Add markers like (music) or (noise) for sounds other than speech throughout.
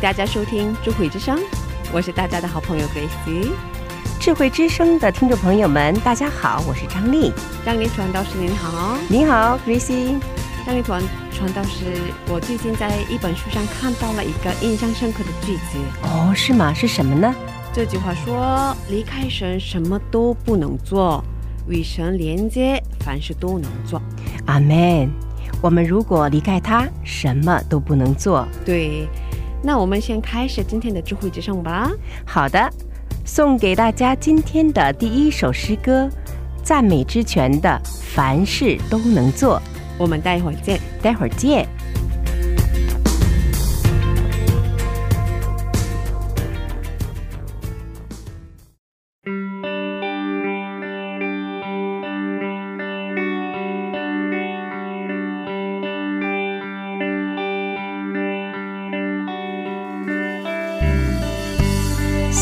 大家收听智慧之声，我是大家的好朋友 Grace。智慧之声的听众朋友们，大家好，我是张丽。张丽传道师您好，你好，Gracie。张丽传传道师，我最近在一本书上看到了一个印象深刻的句子，哦，是吗？是什么呢？这句话说：离开神什么都不能做，与神连接凡事都能做。阿门。我们如果离开他，什么都不能做。对，那我们先开始今天的智慧之声吧。好的，送给大家今天的第一首诗歌，赞美之泉的《凡事都能做》。我们待会儿见。待会儿见。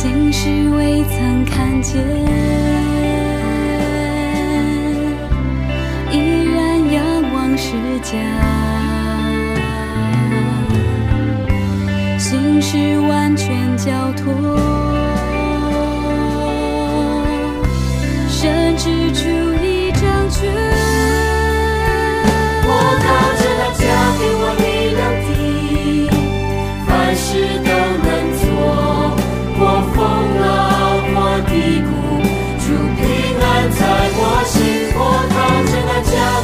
心事未曾看见，依然仰望时角。心事完全交托，甚至出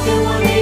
给我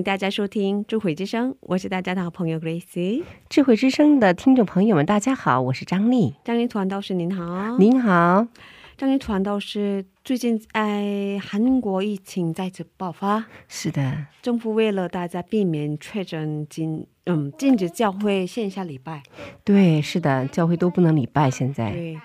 迎大家收听《智慧之声》，我是大家的好朋友 Grace。智慧之声的听众朋友们，大家好，我是张丽。张丽团导师您好，您好，张丽团导师，最近在韩国疫情再次爆发，是的，政府为了大家避免确诊，禁嗯禁止教会线下礼拜。对，是的，教会都不能礼拜，现在对，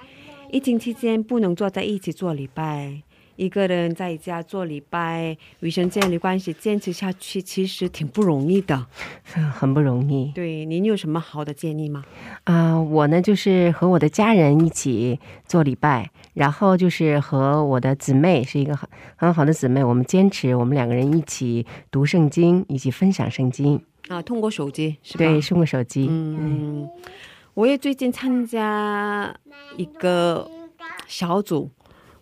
疫情期间不能坐在一起做礼拜，一个人在家做礼拜，与神建立关系，坚持下去其实挺不容易的。(laughs) 很不容易对，您有什么好的建议吗？啊、我呢，就是和我的家人一起做礼拜，然后就是和我的姊妹是一个很很好的姊妹，我们坚持，我们两个人一起读圣经，一起分享圣经。啊，通过手机是吧？对，通过手机。嗯，我也最近参加一个小组，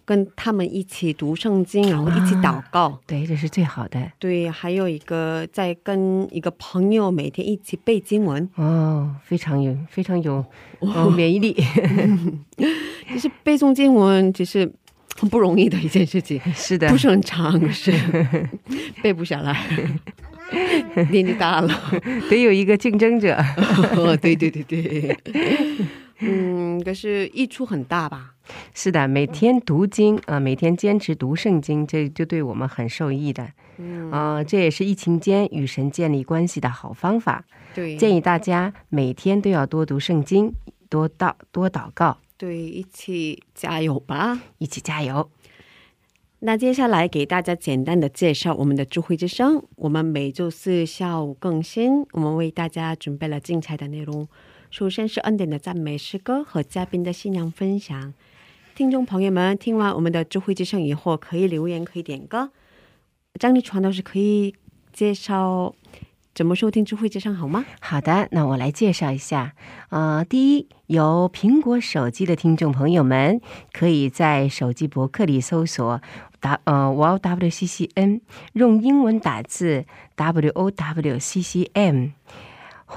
跟他们一起读圣经，然后一起祷告。对，这是最好的对，还有一个在跟一个朋友每天一起背经文，哦，非常有非常有哦免疫力。(laughs) 其实背诵经文其实很不容易的一件事情，(laughs) 是的不，是很长，是 (laughs) 背不下来。年纪大了，得有一个竞争者。哦，对对对对，嗯，可是益处很大吧？是的，每天读经啊、呃每天坚持读圣经，这就对我们很受益的。嗯，啊、这也是疫情间与神建立关系的好方法。对，建议大家每天都要多读圣经，多祷多祷告，对，一起加油吧！一起加油。那接下来给大家简单的介绍我们的智慧之声。我们每周四下午更新，我们为大家准备了精彩的内容。首先是恩典的赞美诗歌和嘉宾的信仰分享。听众朋友们，听完我们的智慧之声以后，可以留言，可以点歌。张丽传道是可以介绍怎么收听智慧之声好吗？好的，那我来介绍一下。呃，第一，有苹果手机的听众朋友们，可以在手机博客里搜索打呃 w w c c n，用英文打字 w o w c c m，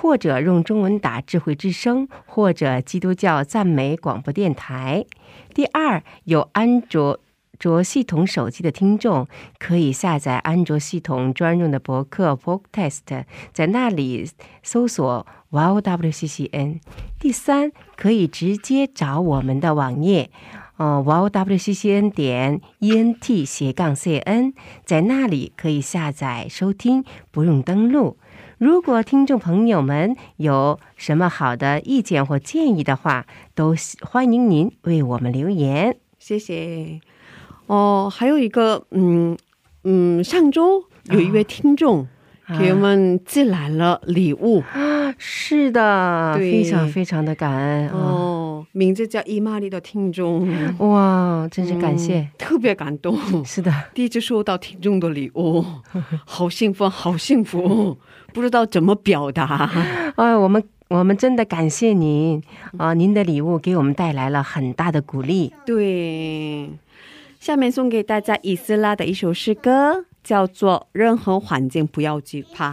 或者用中文打智慧之声或者基督教赞美广播电台。第二，有安卓。卓系统手机的听众可以下载安卓系统专用的博客 Podcast，在那里搜索 wowccn。第三，可以直接找我们的网页，呃 wowccn 点 ent 斜杠 cn，在那里可以下载收听，不用登录。如果听众朋友们有什么好的意见或建议的话，都欢迎您为我们留言。谢谢。哦，还有一个，嗯嗯，上周有一位听众给我们寄来了礼物，啊，是的，非常非常的感恩哦。哦，名字叫伊玛丽的听众，哇，真是感谢。嗯特别感动。是的，第一次收到听众的礼物，好兴奋，好幸福，不知道怎么表达。(laughs) 哎，我们我们真的感谢您啊、您的礼物给我们带来了很大的鼓励。对，下面送给大家以斯拉的一首诗歌，叫做《任何环境不要惧怕》。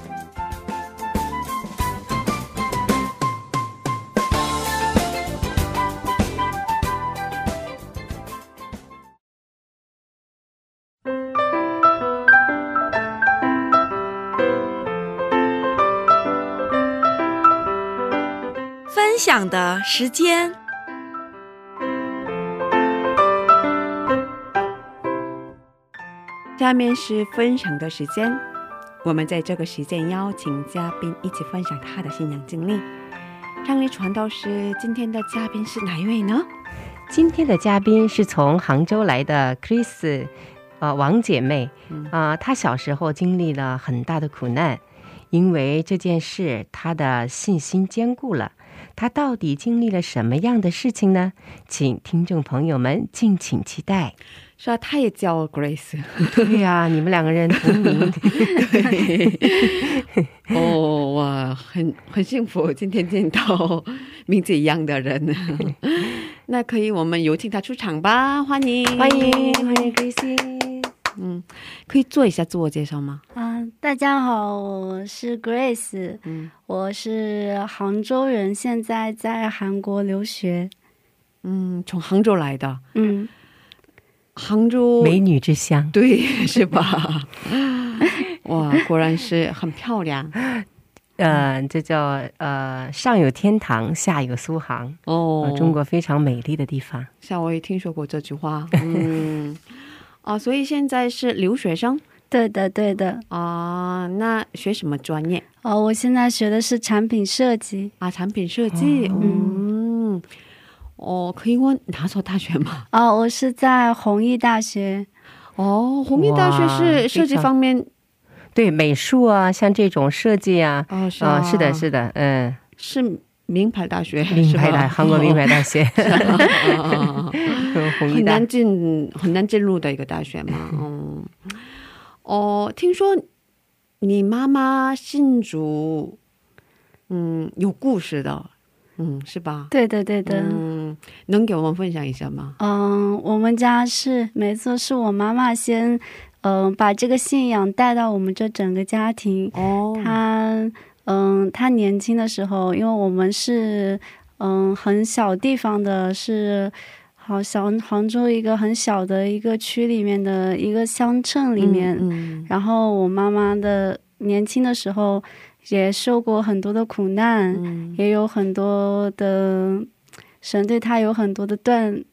享的时间，下面是分享的时间。我们在这个时间邀请嘉宾一起分享他的信仰经历。张力传道师，今天的嘉宾是哪一位呢？今天的嘉宾是从杭州来的 Chris，呃，王姐妹啊，她小时候经历了很大的苦难，因为这件事，她的信心坚固了。他到底经历了什么样的事情呢？请听众朋友们敬请期待。是啊，他也叫 Grace。对呀，你们两个人同名。哦哇，很很幸福，今天见到名字一样的人。(laughs) 那可以，我们有请他出场吧。欢迎，欢迎，欢迎 Grace。嗯，可以做一下自我介绍吗？啊，大家好，我是 Grace，嗯，我是杭州人，现在在韩国留学。嗯，从杭州来的。嗯，杭州美女之乡，对，是吧？(laughs) 哇，果然是很漂亮。嗯，(laughs) 这叫呃，上有天堂，下有苏杭。哦，中国非常美丽的地方。像我也听说过这句话。嗯。哦，所以现在是留学生，对的，对的。哦，那学什么专业？哦，我现在学的是产品设计啊，产品设计。嗯，哦，可以问哪所大学吗？哦，我是在弘毅大学。哦，弘毅大学是设计方面，对美术啊，像这种设计啊，啊，是的，是的，嗯，是名牌大学，名牌大，韩国名牌大学。(laughs) 很难进很难进入的一个大学嘛，嗯，(laughs) 哦，听说你妈妈信主，嗯，有故事的，嗯，是吧？对的，对的，嗯，能给我们分享一下吗？嗯，我们家是没错，是我妈妈先，嗯，把这个信仰带到我们这整个家庭。哦，她，嗯，他年轻的时候，因为我们是，嗯，很小地方的，是。好，小杭州一个很小的一个区里面的一个乡镇里面，然后我妈妈的年轻的时候也受过很多的苦难，也有很多的神对她有很多的锻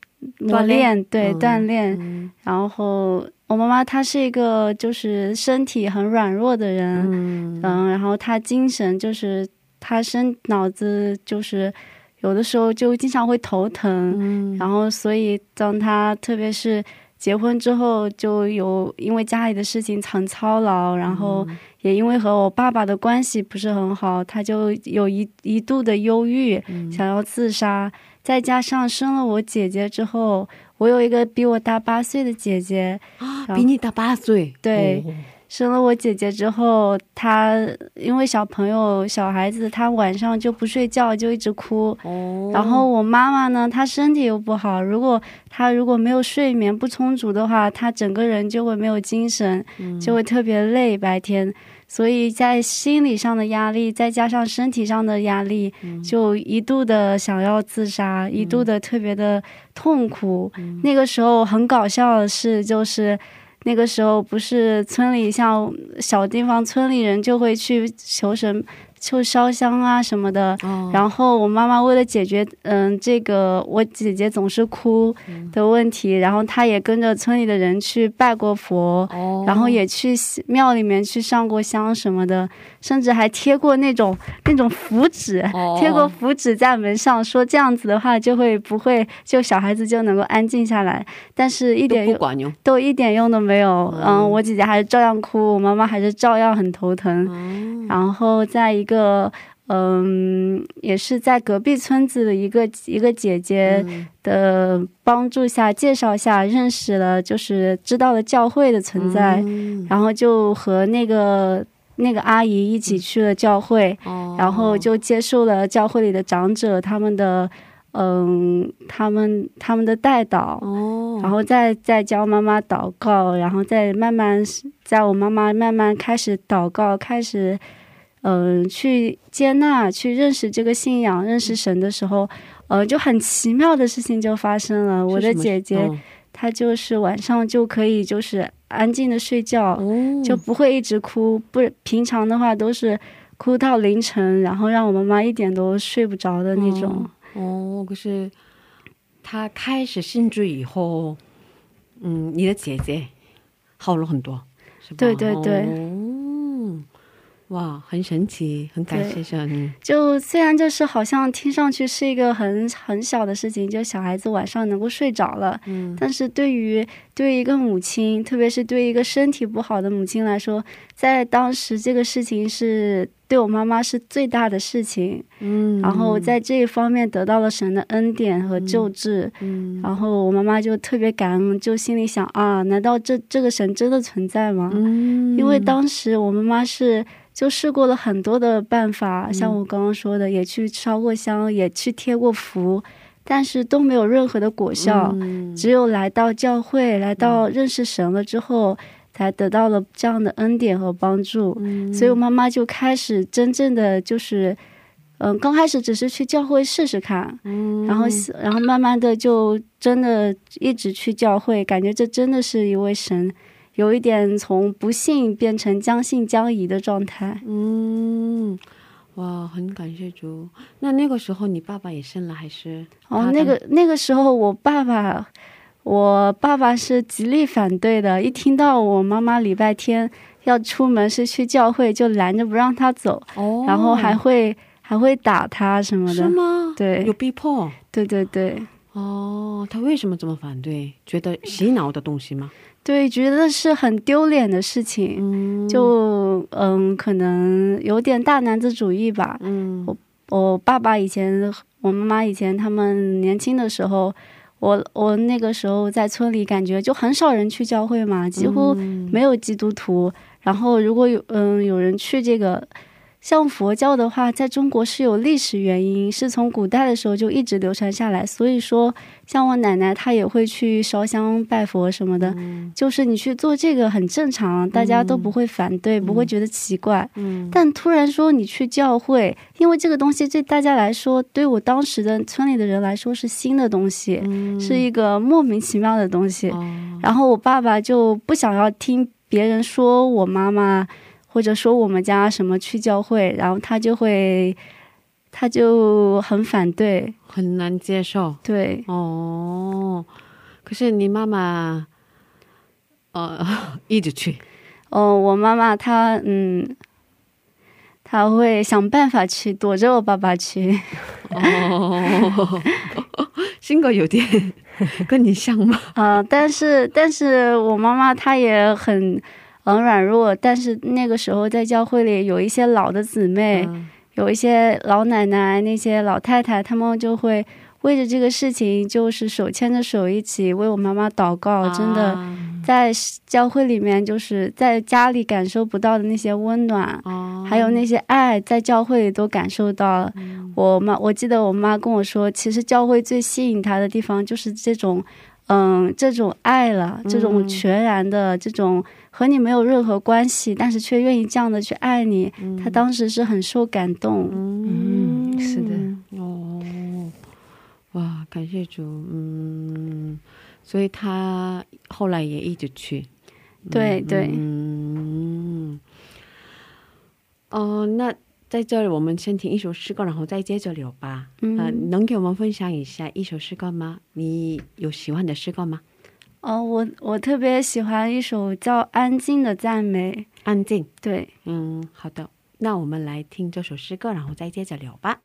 锻炼，对锻炼。然后我妈妈她是一个就是身体很软弱的人，嗯，然后她精神就是她身脑子就是。有的时候就经常会头疼，嗯然后所以当她特别是结婚之后，就有因为家里的事情很操劳，然后也因为和我爸爸的关系不是很好，她就有一一度的忧郁，想要自杀。再加上生了我姐姐之后，我有一个比我大八岁的姐姐啊，比你大八岁，对。生了我姐姐之后，她因为小朋友、小孩子，她晚上就不睡觉，就一直哭。哦。然后我妈妈呢，她身体又不好，如果她如果没有睡眠不充足的话，她整个人就会没有精神，就会特别累白天。所以在心理上的压力，再加上身体上的压力，就一度的想要自杀，一度的特别的痛苦。那个时候很搞笑的事就是。那个时候不是村里像小地方，村里人就会去求神。就烧香啊什么的，然后我妈妈为了解决嗯这个我姐姐总是哭的问题，然后她也跟着村里的人去拜过佛，然后也去庙里面去上过香什么的，甚至还贴过那种那种符纸，贴过符纸在门上，说这样子的话就会不会就小孩子就能够安静下来，但是一点不管用，都一点用都没有。嗯，我姐姐还是照样哭，我妈妈还是照样很头疼，然后在一。一个嗯，也是在隔壁村子的一个一个姐姐的帮助下、介绍下认识了，就是知道了教会的存在，然后就和那个那个阿姨一起去了教会，然后就接受了教会里的长者他们的嗯，他们他们的带导，然后再再教妈妈祷告，然后再慢慢在我妈妈慢慢开始祷告开始。嗯，去接纳、去认识这个信仰、认识神的时候，呃，就很奇妙的事情就发生了。我的姐姐，她就是晚上就可以就是安静的睡觉，就不会一直哭。不，平常的话都是哭到凌晨，然后让我妈妈一点都睡不着的那种。哦，可是她开始信主以后，嗯，你的姐姐好了很多，是吧？对对对。哇，很神奇，很感谢神。就虽然就是好像听上去是一个很很小的事情，就小孩子晚上能够睡着了，嗯，但是对于对于一个母亲，特别是对一个身体不好的母亲来说，在当时这个事情是对我妈妈是最大的事情，嗯，然后在这一方面得到了神的恩典和救治，嗯，然后我妈妈就特别感恩，就心里想啊，难道这这个神真的存在吗？嗯，因为当时我妈妈是。就试过了很多的办法，像我刚刚说的，也去烧过香，也去贴过符，但是都没有任何的果效。只有来到教会，来到认识神了之后，才得到了这样的恩典和帮助。所以我妈妈就开始真正的就是，嗯，刚开始只是去教会试试看，然后然后慢慢的就真的一直去教会，感觉这真的是一位神。有一点从不信变成将信将疑的状态。嗯，哇，很感谢主。那那个时候你爸爸也生了还是？哦，那个那个时候我爸爸，我爸爸是极力反对的。一听到我妈妈礼拜天要出门是去教会，就拦着不让他走。哦。然后还会还会打他什么的。是吗？对。有逼迫。对对对。哦，他为什么这么反对？觉得洗脑的东西吗？对，觉得是很丢脸的事情，就嗯，可能有点大男子主义吧。嗯，我我爸爸以前，我妈妈以前，他们年轻的时候，我我那个时候在村里，感觉就很少人去教会嘛，几乎没有基督徒。然后如果有嗯有人去这个。像佛教的话，在中国是有历史原因，是从古代的时候就一直流传下来。所以说，像我奶奶她也会去烧香拜佛什么的，就是你去做这个很正常，大家都不会反对，不会觉得奇怪。但突然说你去教会，因为这个东西对大家来说，对我当时的村里的人来说是新的东西，是一个莫名其妙的东西。然后我爸爸就不想要听别人说我妈妈。或者说我们家什么去教会，然后他就会，他就很反对，很难接受。对，哦，可是你妈妈，呃，(laughs) 一直去。哦，我妈妈她，嗯，她会想办法去躲着我爸爸去。哦，性格有点 (laughs) 跟你像吗？啊，但是但是我妈妈她也很。很软弱，但是那个时候在教会里有一些老的姊妹，有一些老奶奶、那些老太太，他们就会为着这个事情，就是手牵着手一起为我妈妈祷告。真的，在教会里面，就是在家里感受不到的那些温暖，还有那些爱，在教会里都感受到了。我妈，我记得我妈跟我说，其实教会最吸引她的地方就是这种，嗯，这种爱了，这种全然的这种。和你没有任何关系，但是却愿意这样的去爱你，他当时是很受感动。嗯，是的，哦，哇，感谢主，嗯，所以他后来也一直去。对对。嗯，哦，那在这里我们先听一首诗歌，然后再接着聊吧。嗯，能给我们分享一下一首诗歌吗？你有喜欢的诗歌吗？哦，我我特别喜欢一首叫《安静的赞美》。安静，对，嗯，好的，那我们来听这首诗歌，然后再接着聊吧。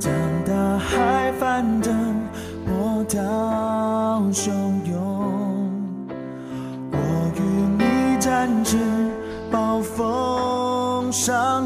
当大海翻腾波涛汹涌。我与你展翅暴风沙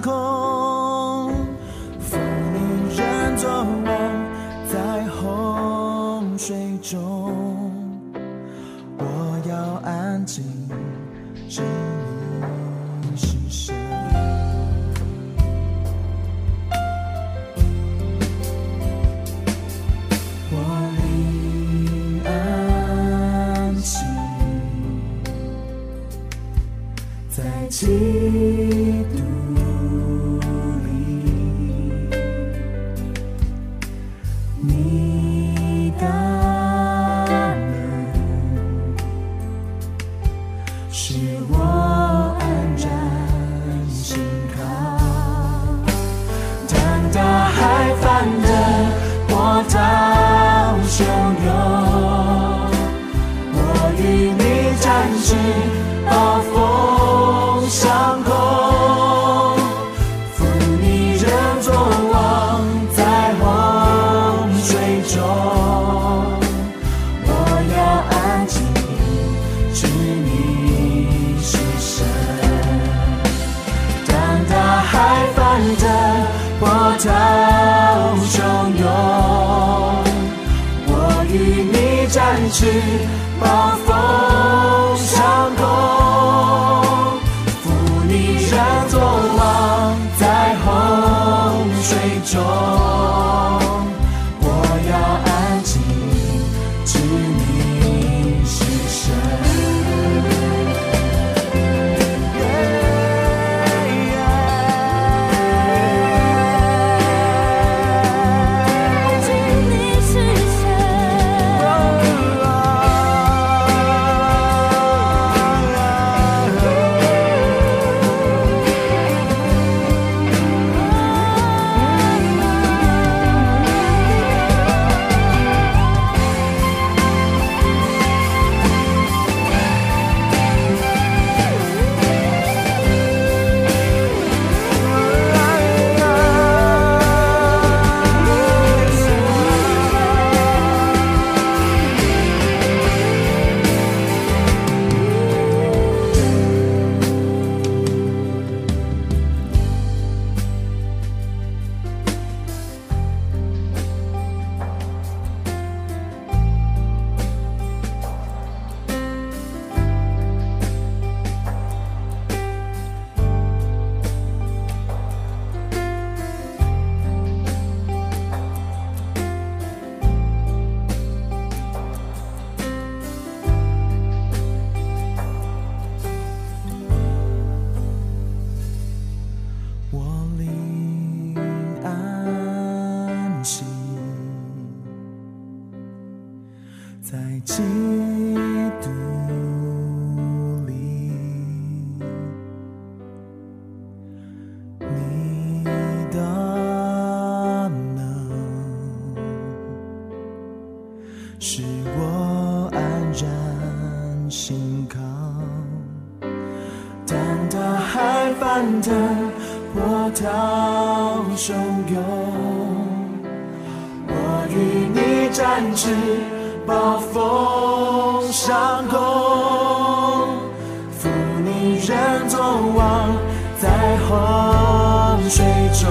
你人作王，在洪水中，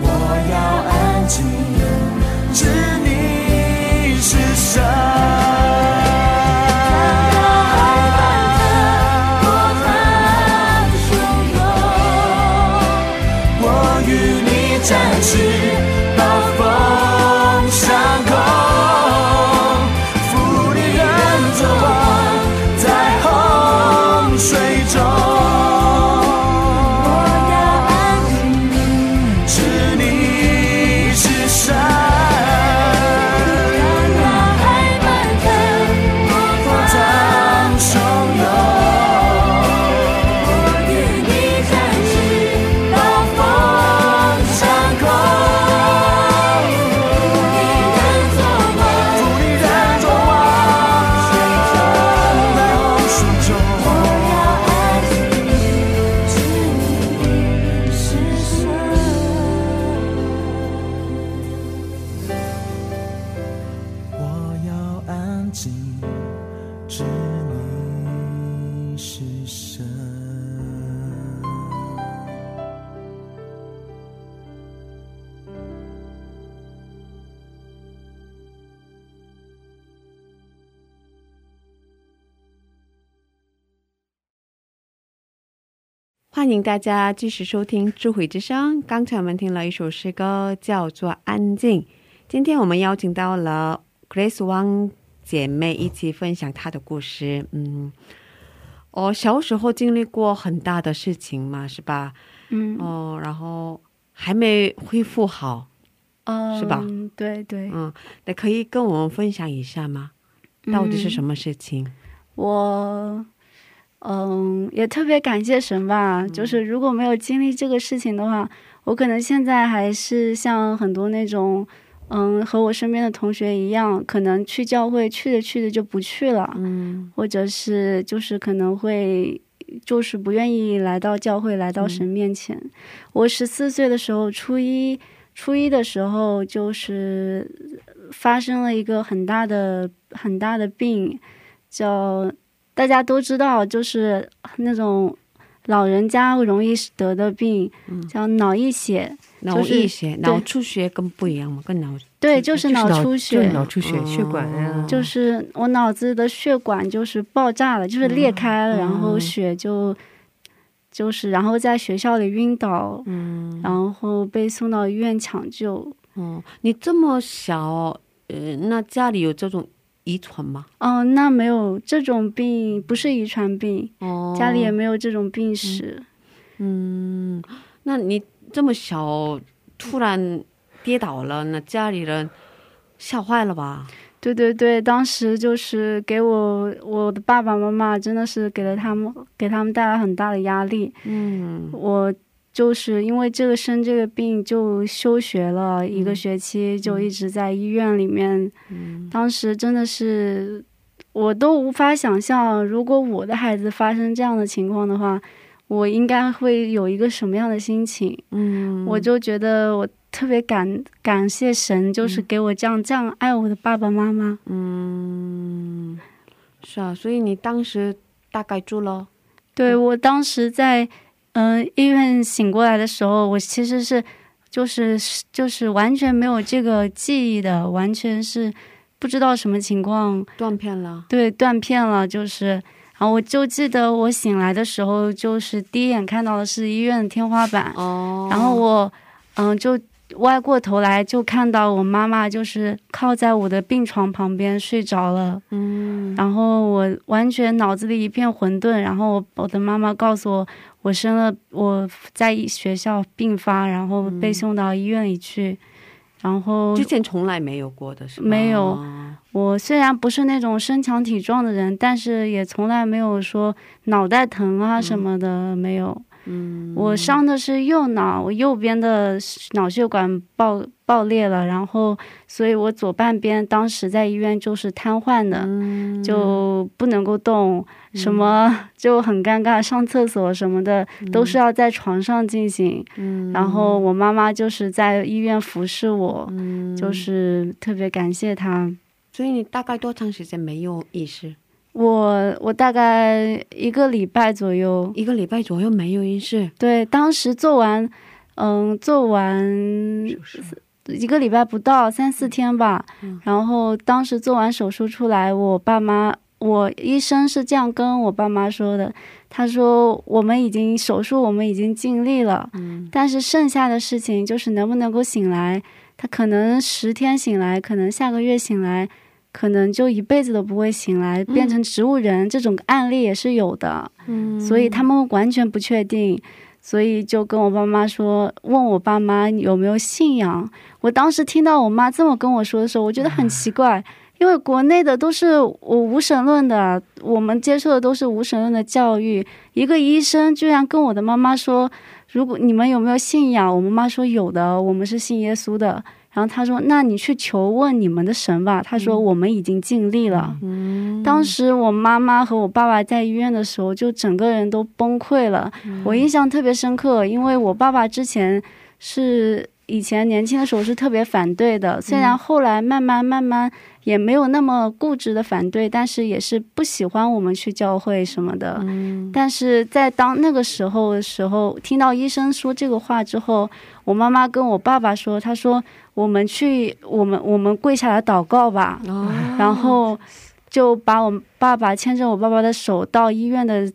我要安静，知你是神。迎大家继续收听《智慧之声》。刚才我们听了一首诗歌，叫做《安静》。今天我们邀请到了 Grace Wang 姐妹一起分享她的故事。嗯，哦，小时候经历过很大的事情嘛，是吧？嗯，哦，然后还没恢复好，嗯是吧？对对，嗯，那可以跟我们分享一下吗？到底是什么事情？我，嗯，也特别感谢神吧。就是如果没有经历这个事情的话，我可能现在还是像很多那种，嗯，和我身边的同学一样，可能去教会去着去着就不去了，嗯或者是就是可能会。就是不愿意来到教会，来到神面前。我十四岁的时候，初一初一的时候，就是发生了一个很大的很大的病，叫大家都知道，就是那种老人家容易得的病，叫脑溢血。脑溢血、脑出血更不一样嘛，跟脑对，就是脑出就是血，脑出血，血管啊，就是我脑子的血管就是爆炸了，就是裂开了，然后血就就是然后在学校里晕倒，嗯然后被送到医院抢救。哦，你这么小，呃，那家里有这种遗传吗？哦，那没有这种病，不是遗传病，哦，家里也没有这种病史。嗯，那你这么小突然跌倒了，那家里人吓坏了吧？对对对，当时就是给我我的爸爸妈妈真的是给了他们给他们带来很大的压力。嗯我就是因为这个生这个病就休学了一个学期，就一直在医院里面。嗯当时真的是我都无法想象，如果我的孩子发生这样的情况的话，我应该会有一个什么样的心情。嗯，我就觉得我特别感感谢神，就是给我这样、这样爱我的爸爸妈妈。嗯，是啊，所以你当时大概住了，对我当时在嗯、医院醒过来的时候，我其实是就是就是完全没有这个记忆的，完全是不知道什么情况，断片了。对，断片了，就是。然后我就记得我醒来的时候，就是第一眼看到的是医院的天花板，哦，然后我嗯就歪过头来，就看到我妈妈就是靠在我的病床旁边睡着了。嗯然后我完全脑子里一片混沌，然后我我的妈妈告诉我，我生了我在学校病发，然后被送到医院里去，然后之前从来没有过的是吗？没有我虽然不是那种身强体壮的人，但是也从来没有说脑袋疼啊什么的，没有。嗯，我伤的是右脑，我右边的脑血管爆爆裂了，然后，所以我左半边当时在医院就是瘫痪的，就不能够动，什么就很尴尬，上厕所什么的都是要在床上进行。嗯，然后我妈妈就是在医院服侍我，就是特别感谢她。所以你大概多长时间没有意识？我我大概一个礼拜左右，一个礼拜左右没有意识。对，当时做完，嗯，做完一个礼拜不到三四天吧。然后当时做完手术出来，我爸妈，我医生是这样跟我爸妈说的，他说我们已经手术，我们已经尽力了，嗯，但是剩下的事情就是能不能够醒来，他可能十天醒来，可能下个月醒来。可能就一辈子都不会醒来，变成植物人这种案例也是有的，嗯，所以他们完全不确定，所以就跟我爸妈说，问我爸妈有没有信仰。我当时听到我妈这么跟我说的时候，我觉得很奇怪，因为国内的都是我无神论的，我们接受的都是无神论的教育，一个医生居然跟我的妈妈说，如果你们有没有信仰？我妈妈说有的，我们是信耶稣的。然后他说：“那你去求问你们的神吧。”他说：“我们已经尽力了。”当时我妈妈和我爸爸在医院的时候，就整个人都崩溃了。我印象特别深刻，因为我爸爸之前是以前年轻的时候是特别反对的，虽然后来慢慢慢慢也没有那么固执的反对，但是也是不喜欢我们去教会什么的。但是在当那个时候的时候，听到医生说这个话之后，我妈妈跟我爸爸说：“他说。”我们去，我们我们跪下来祷告吧，然后就把我爸爸牵着我爸爸的手到医院的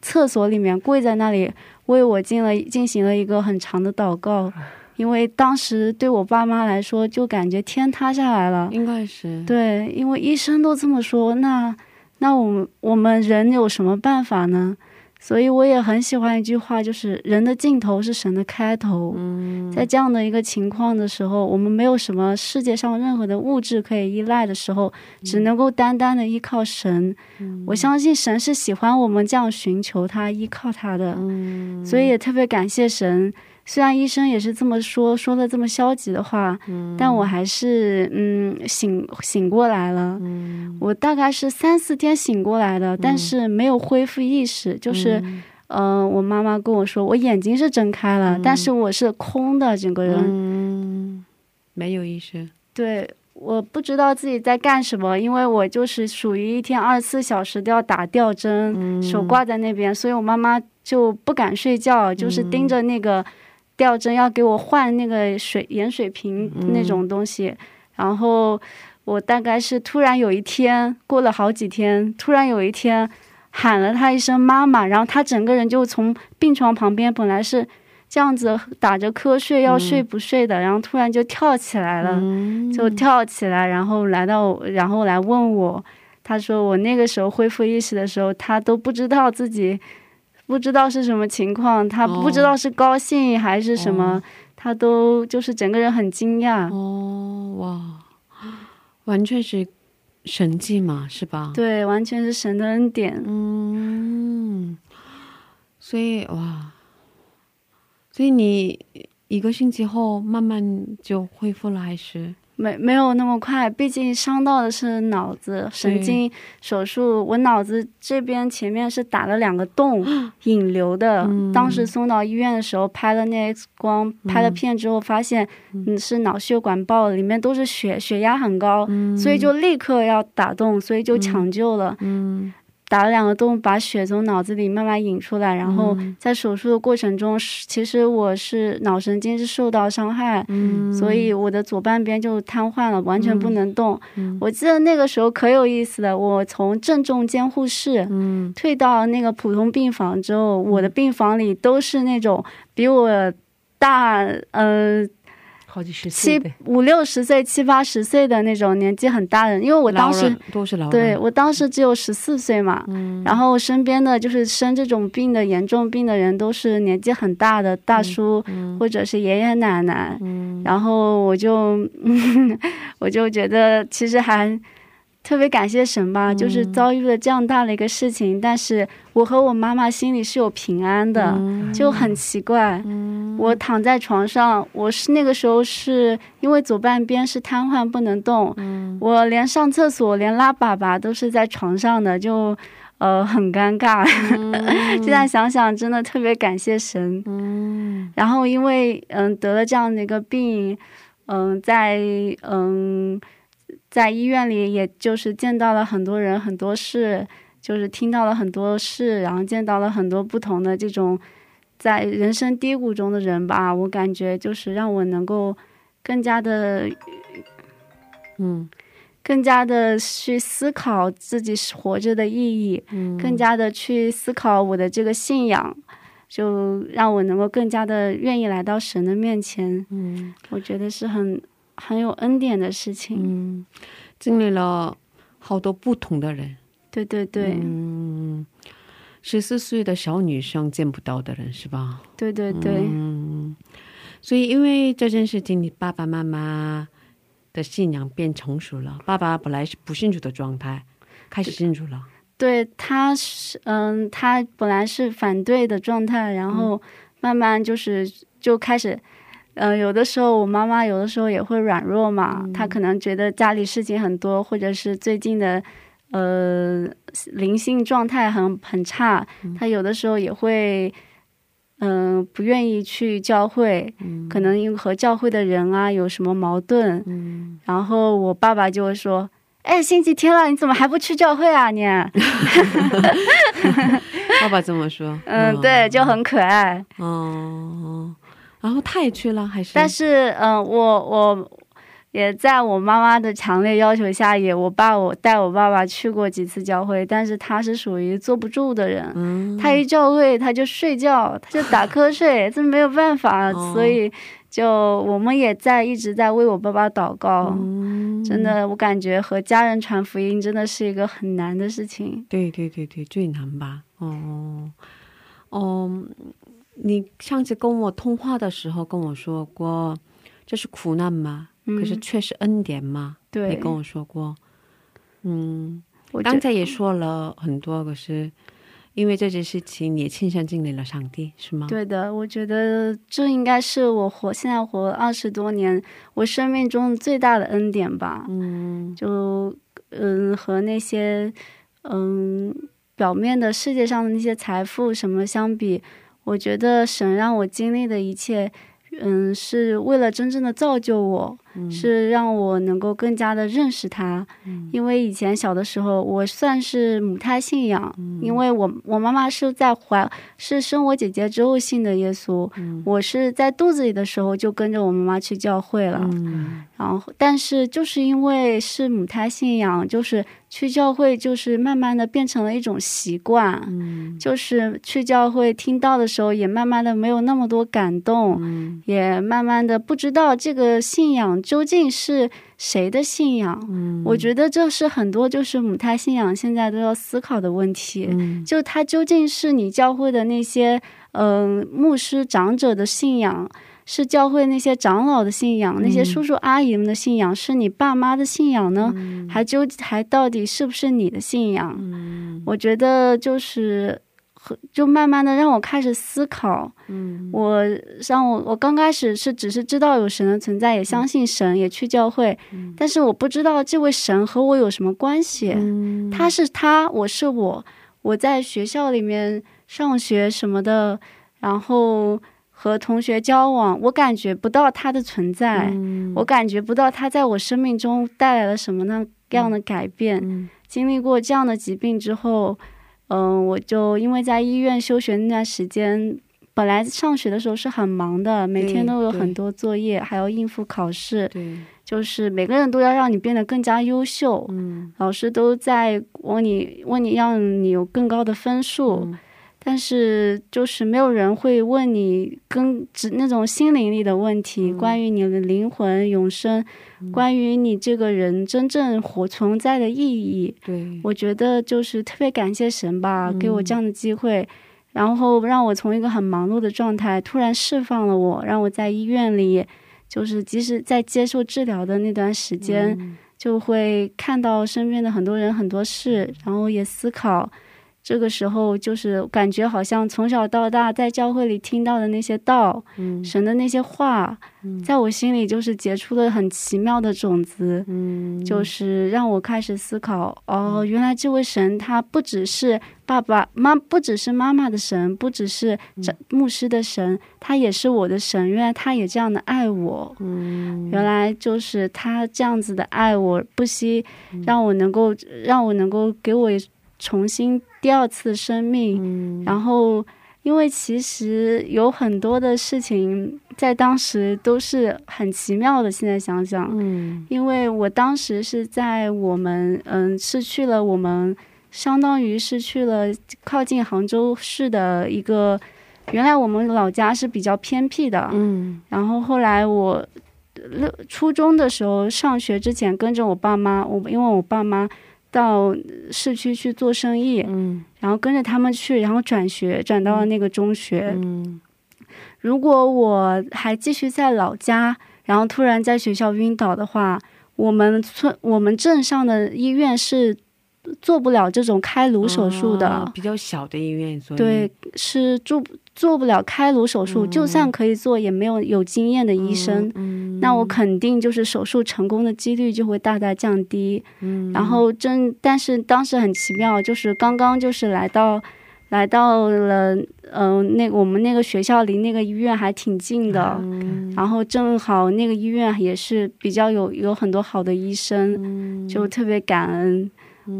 厕所里面，跪在那里为我进了进行了一个很长的祷告，因为当时对我爸妈来说就感觉天塌下来了，应该是。对，因为医生都这么说，那那我们我们人有什么办法呢？所以我也很喜欢一句话，就是人的尽头是神的开头。嗯，在这样的一个情况的时候，我们没有什么世界上任何的物质可以依赖的时候，只能够单单的依靠神。我相信神是喜欢我们这样寻求他、依靠他的。嗯，所以也特别感谢神。虽然医生也是这么说，说的这么消极的话，但我还是嗯醒醒过来了。我大概是三四天醒过来的，但是没有恢复意识。就是嗯，我妈妈跟我说，我眼睛是睁开了，但是我是空的，整个人没有意识。对，我不知道自己在干什么，因为我就是属于一天二十四小时都要打吊针，手挂在那边，所以我妈妈就不敢睡觉，就是盯着那个。吊针要给我换那个水盐水瓶那种东西，然后我大概是突然有一天过了好几天，突然有一天喊了他一声妈妈，然后他整个人就从病床旁边本来是这样子打着瞌睡要睡不睡的，然后突然就跳起来了，就跳起来，然后来到然后来问我，他说我那个时候恢复意识的时候，他都不知道自己。不知道是什么情况，他不知道是高兴还是什么，他都就是整个人很惊讶。哦，哇，完全是神迹嘛，是吧？对，完全是神的恩典。嗯，所以哇，所以你一个星期后慢慢就恢复了，还是？没没有那么快，毕竟伤到的是脑子神经手术，我脑子这边前面是打了两个洞，(gasps) 引流的。当时送到医院的时候拍了那 X 光，拍了片之后发现，嗯，是脑血管爆了，里面都是血，血压很高，所以就立刻要打洞，所以就抢救了。嗯。打了两个洞，把血从脑子里慢慢引出来，然后在手术的过程中，其实我是脑神经是受到伤害，所以我的左半边就瘫痪了，完全不能动。我记得那个时候可有意思了，我从正重监护室退到那个普通病房之后，我的病房里都是那种比我大，呃。好几十七五六十岁、七八十岁的那种年纪很大的，因为我当时都是老对我当时只有十四岁嘛，然后身边的就是生这种病的严重病的人都是年纪很大的大叔或者是爷爷奶奶，然后我就 (laughs) 我就觉得其实还。特别感谢神吧，就是遭遇了这样大的一个事情，但是我和我妈妈心里是有平安的，就很奇怪。我躺在床上，我是那个时候是因为左半边是瘫痪不能动，我连上厕所连拉粑粑都是在床上的，就呃很尴尬。(laughs) 现在想想真的特别感谢神。然后因为嗯得了这样的一个病，嗯在嗯。在医院里，也就是见到了很多人、很多事，就是听到了很多事，然后见到了很多不同的这种在人生低谷中的人吧。我感觉就是让我能够更加的，嗯，更加的去思考自己活着的意义，嗯，更加的去思考我的这个信仰，就让我能够更加的愿意来到神的面前。嗯，我觉得是很。很有恩典的事情，嗯，经历了好多不同的人，对对对，嗯，十四岁的小女生见不到的人是吧？对对对，嗯，所以因为这件事情，你爸爸妈妈的信仰变成熟了。爸爸本来是不信主的状态，开始信主了。对，他是嗯，他本来是反对的状态，然后慢慢就是就开始。嗯，有的时候我妈妈有的时候也会软弱嘛，她可能觉得家里事情很多，或者是最近的，呃，灵性状态很很差，她有的时候也会，嗯，不愿意去教会，可能因为和教会的人啊有什么矛盾，然后我爸爸就会说：“哎，星期天了，你怎么还不去教会啊？你？(laughs) ”爸爸这么说，嗯，对，就很可爱，哦。然后他也去了，还是？但是，嗯，我我也在我妈妈的强烈要求下，也我爸我带我爸爸去过几次教会，但是他是属于坐不住的人，他一教会他就睡觉，他就打瞌睡，这没有办法，所以就我们也在一直在为我爸爸祷告。真的，我感觉和家人传福音真的是一个很难的事情。对对对对，最难吧？哦，哦。你上次跟我通话的时候跟我说过，这是苦难吗？可是却是恩典吗？对，你跟我说过。嗯，我刚才也说了很多，可是因为这件事情，你亲身经历了上帝，是吗？对的，我觉得这应该是我活现在活二十多年，我生命中最大的恩典吧。嗯，就嗯和那些嗯表面的世界上的那些财富什么相比。我觉得神让我经历的一切，嗯，是为了真正的造就我。是让我能够更加的认识他，因为以前小的时候，我算是母胎信仰，因为我我妈妈是在怀是生我姐姐之后信的耶稣，我是在肚子里的时候就跟着我妈妈去教会了，然后但是就是因为是母胎信仰，就是去教会就是慢慢的变成了一种习惯，就是去教会听到的时候也慢慢的没有那么多感动，也慢慢的不知道这个信仰。究竟是谁的信仰？嗯，我觉得这是很多就是母胎信仰现在都要思考的问题。嗯，就它究竟是你教会的那些嗯牧师长者的信仰，是教会那些长老的信仰，那些叔叔阿姨们的信仰，是你爸妈的信仰呢？还究还到底是不是你的信仰？嗯，我觉得就是。就慢慢的让我开始思考，嗯，我让我我刚开始是只是知道有神的存在，也相信神，也去教会，但是我不知道这位神和我有什么关系，他是他，我是我，我在学校里面上学什么的，然后和同学交往，我感觉不到他的存在，我感觉不到他在我生命中带来了什么那样的改变，经历过这样的疾病之后。嗯，我就因为在医院休学那段时间，本来上学的时候是很忙的，每天都有很多作业，还要应付考试。对，就是每个人都要让你变得更加优秀。嗯，老师都在问你，问你让你有更高的分数。但是，就是没有人会问你跟只那种心灵里的问题，关于你的灵魂永生，关于你这个人真正活存在的意义。对，我觉得就是特别感谢神吧，给我这样的机会，然后让我从一个很忙碌的状态突然释放了我，让我在医院里，就是即使在接受治疗的那段时间，就会看到身边的很多人很多事，然后也思考。这个时候就是感觉好像从小到大在教会里听到的那些道，嗯。神的那些话，在我心里就是结出了很奇妙的种子，嗯。就是让我开始思考，哦，原来这位神他不只是爸爸妈，不只是妈妈的神，不只是这牧师的神，他也是我的神。原来他也这样的爱我，嗯。原来就是他这样子的爱我，不惜让我能够让我能够给我重新第二次生命。嗯然后，因为其实有很多的事情在当时都是很奇妙的。现在想想，嗯因为我当时是在我们嗯是去了我们相当于是去了靠近杭州市的一个，原来我们老家是比较偏僻的，嗯然后后来我六初中的时候上学之前跟着我爸妈，我因为我爸妈到市区去做生意，嗯。然后跟着他们去，然后转学转到了那个中学。嗯。如果我还继续在老家，然后突然在学校晕倒的话，我们村我们镇上的医院是做不了这种开颅手术的。哦比较小的医院，所以对，是做做不了开颅手术，就算可以做，也没有有经验的医生。嗯那我肯定就是手术成功的几率就会大大降低。嗯然后真，但是当时很奇妙，就是刚刚就是来到，来到了，嗯、那个我们那个学校离那个医院还挺近的，嗯然后正好那个医院也是比较有有很多好的医生，嗯就特别感恩。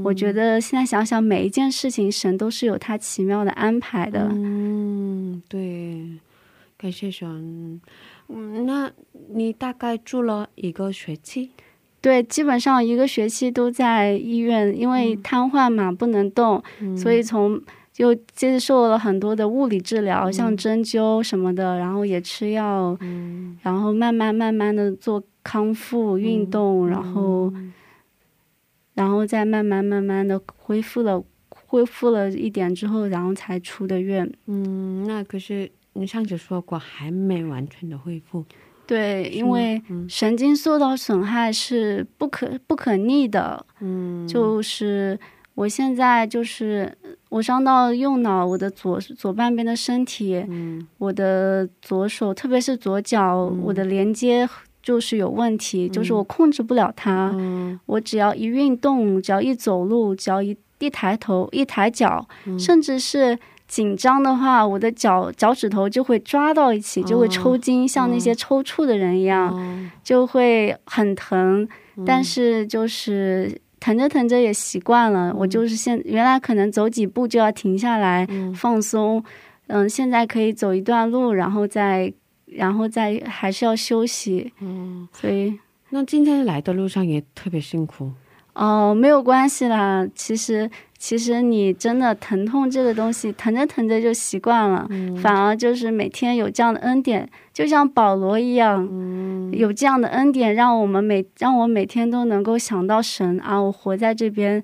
我觉得现在想想，每一件事情神都是有他奇妙的安排的。嗯，对，感谢神。嗯，那你大概住了一个学期？对，基本上一个学期都在医院，因为瘫痪嘛，不能动，所以从就接受了很多的物理治疗，像针灸什么的，然后也吃药，然后慢慢慢慢的做康复运动，然后然后再慢慢慢慢的恢复了。恢复了一点之后，然后才出的院。嗯，那可是你上次说过还没完全的恢复。对，因为嗯神经受到损害是不可不可逆的。嗯，就是我现在就是我伤到右脑，我的左左半边的身体，嗯我的左手，特别是左脚，我的连接就是有问题，就是我控制不了它。嗯。我只要一运动，只要一走路，只要一一抬头、一抬脚，嗯。甚至是紧张的话，我的脚脚趾头就会抓到一起，就会抽筋，像那些抽搐的人一样，哦。就会很疼。嗯。但是就是疼着疼着也习惯了，我就是现原来可能走几步就要停下来、嗯。放松，嗯，现在可以走一段路，然后再然后再还是要休息，嗯，所以。那今天来的路上也特别辛苦。哦，没有关系啦。其实，其实你真的疼痛这个东西，疼着疼着就习惯了，反而就是每天有这样的恩典，就像保罗一样，有这样的恩典，让我们每让我每天都能够想到神啊，我活在这边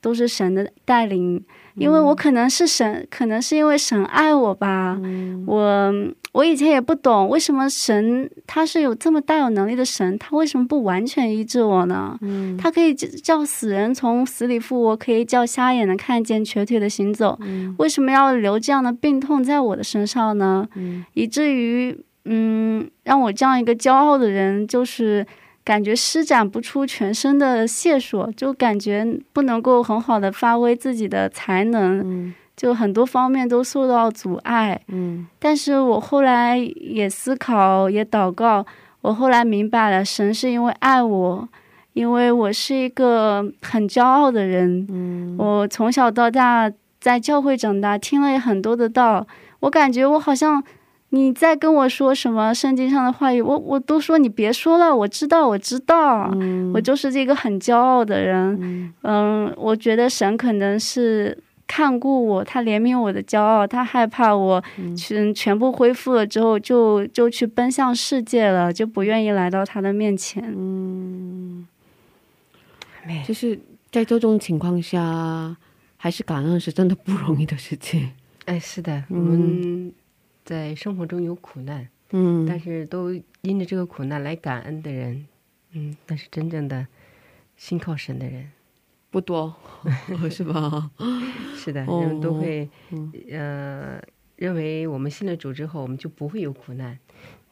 都是神的带领，因为我可能是神，可能是因为神爱我吧，我我以前也不懂为什么神他是有这么大有能力的神，他为什么不完全医治我呢？嗯他可以叫死人从死里复活，可以叫瞎眼的看见，瘸腿的行走。嗯为什么要留这样的病痛在我的身上呢？嗯以至于，嗯，让我这样一个骄傲的人，就是感觉施展不出全身的解数，就感觉不能够很好的发挥自己的才能，嗯就很多方面都受到阻碍。嗯但是我后来也思考，也祷告，我后来明白了，神是因为爱我，因为我是一个很骄傲的人。嗯我从小到大在教会长大，听了很多的道，我感觉我好像你在跟我说什么圣经上的话语，我我都说你别说了，我知道，我知道，嗯我就是这个很骄傲的人。嗯嗯，我觉得神可能是看顾我，他怜悯我的骄傲，他害怕我全全部恢复了之后就就去奔向世界了，就不愿意来到他的面前。嗯，妹就是在这种情况下，还是感恩是真的不容易的事情。哎，是的，我嗯们在生活中有苦难，嗯，但是都因着这个苦难来感恩的人，嗯，那是真正的信靠神的人不多，(laughs) 是吧？(laughs) 是的，哦人们都会、嗯呃认为我们信了主之后，我们就不会有苦难。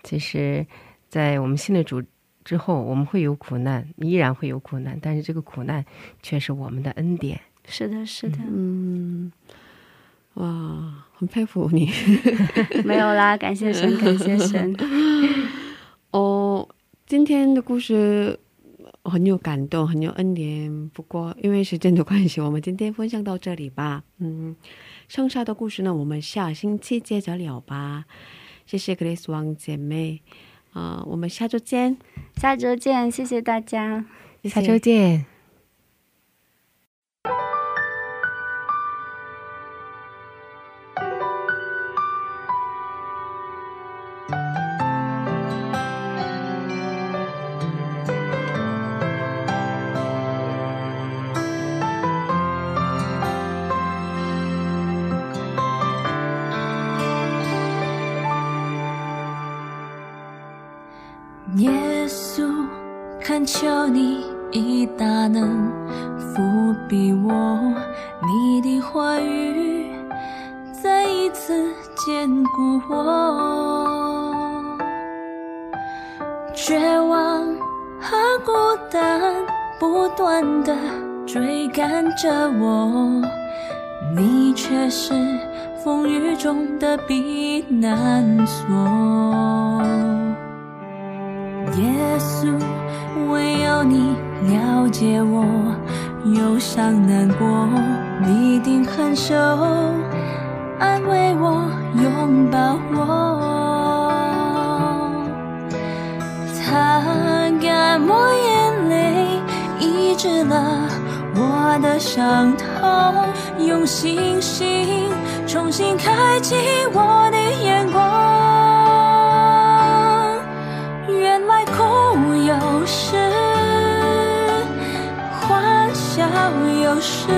其实，在我们信了主之后，我们会有苦难，依然会有苦难，但是这个苦难却是我们的恩典。是的，是的，嗯，哇，很佩服你。(laughs) 没有啦，(laughs) 感谢神，感谢神。哦，今天的故事很有感动，很有恩典。不过因为时间的关系，我们今天分享到这里吧。嗯，剩下的故事呢，我们下星期接着聊吧。谢谢 Grace 王姐妹，啊、我们下周见。下周见，谢谢大家。谢谢下周见。伤痛，用星星重新开启我的眼光。原来哭有时，欢笑有时，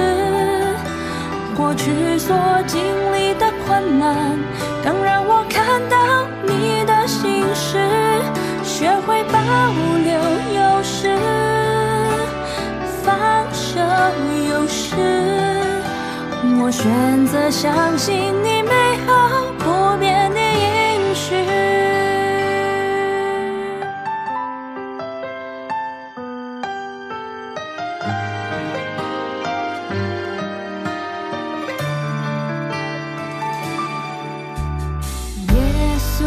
过去所经历的困难，更让我看到你的心事，学会保留我选择相信你美好不变的应许。耶稣，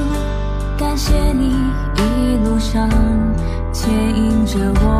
感谢你一路上牵引着我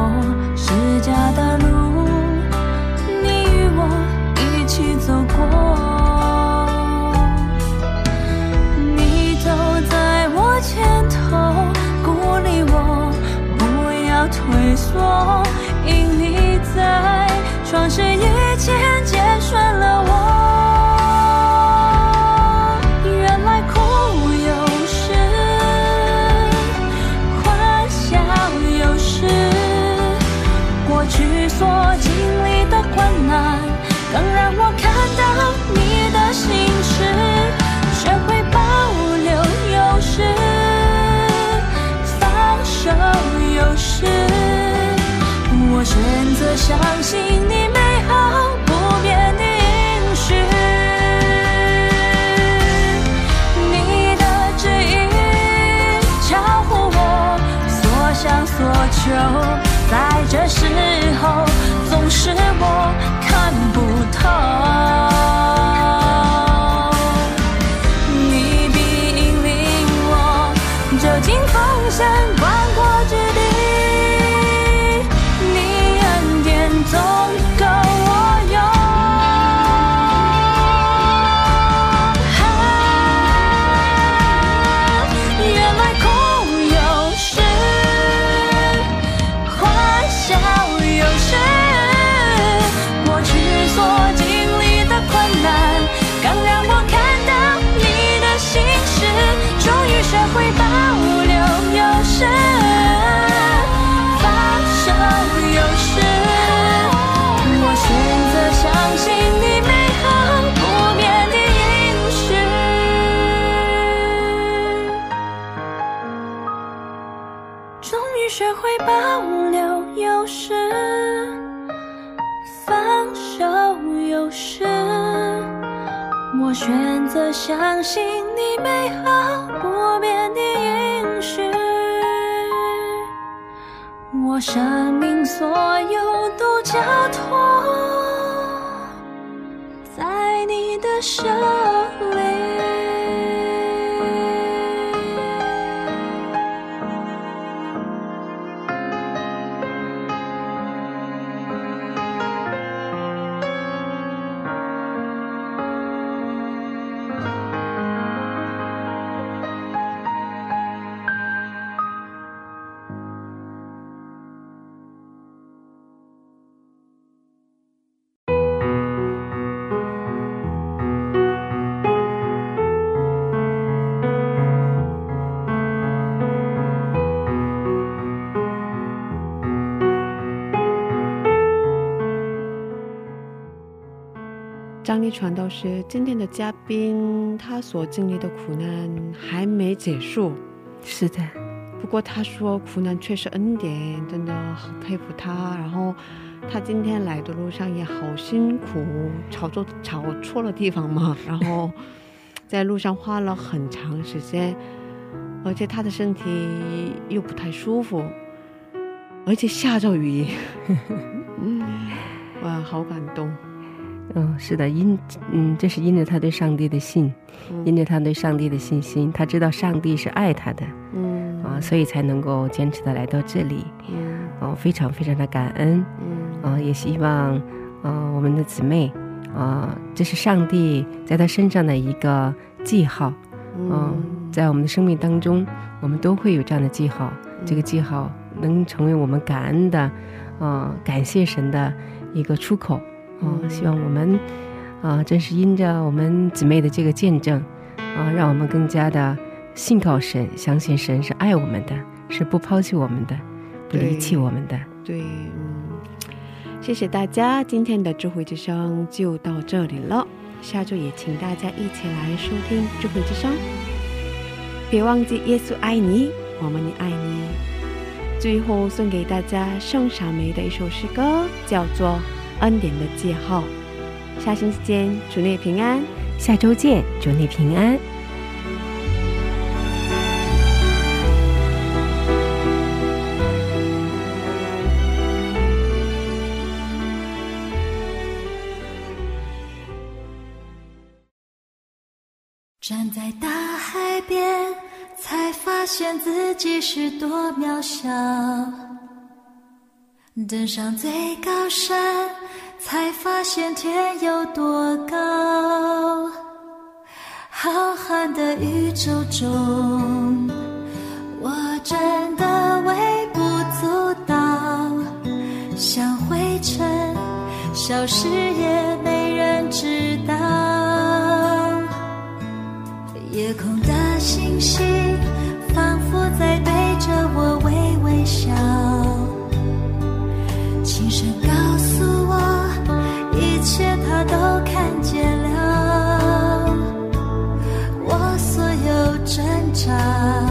选择相信你美好不变的应许，我生命所有都交托在你的手张力传道师今天的嘉宾，他所经历的苦难还没结束。是的，不过他说苦难却是恩典，真的好佩服他。然后他今天来的路上也好辛苦，找错找错了地方嘛，(laughs) 然后在路上花了很长时间，而且他的身体又不太舒服，而且下着雨，(laughs) 哇，好感动。嗯，是的，因嗯，这是因着他对上帝的信，因着他对上帝的信心，他知道上帝是爱他的，嗯。啊，所以才能够坚持的来到这里，嗯，哦，非常非常的感恩，嗯。啊，也希望啊我们的姊妹啊，这是上帝在他身上的一个记号，嗯，在我们的生命当中，我们都会有这样的记号，这个记号能成为我们感恩的，啊，感谢神的一个出口。哦，希望我们，啊，正是因着我们姊妹的这个见证，啊，让我们更加的信靠神，相信神是爱我们的，是不抛弃我们的，不离弃我们的。对，嗯，谢谢大家，今天的智慧之声就到这里了。下周也请大家一起来收听智慧之声，别忘记耶稣爱你，我们也爱你。最后送给大家盛小梅的一首诗歌，叫做。恩典的记号，下星期见，祝你平安。下周见，祝你平安。站在大海边，才发现自己是多渺小。登上最高山，才发现天有多高。浩瀚的宇宙中，我真的微不足道，像灰尘，消失也没人知道。夜空的星星，仿佛在对着我微微笑。我都看见了，我所有挣扎。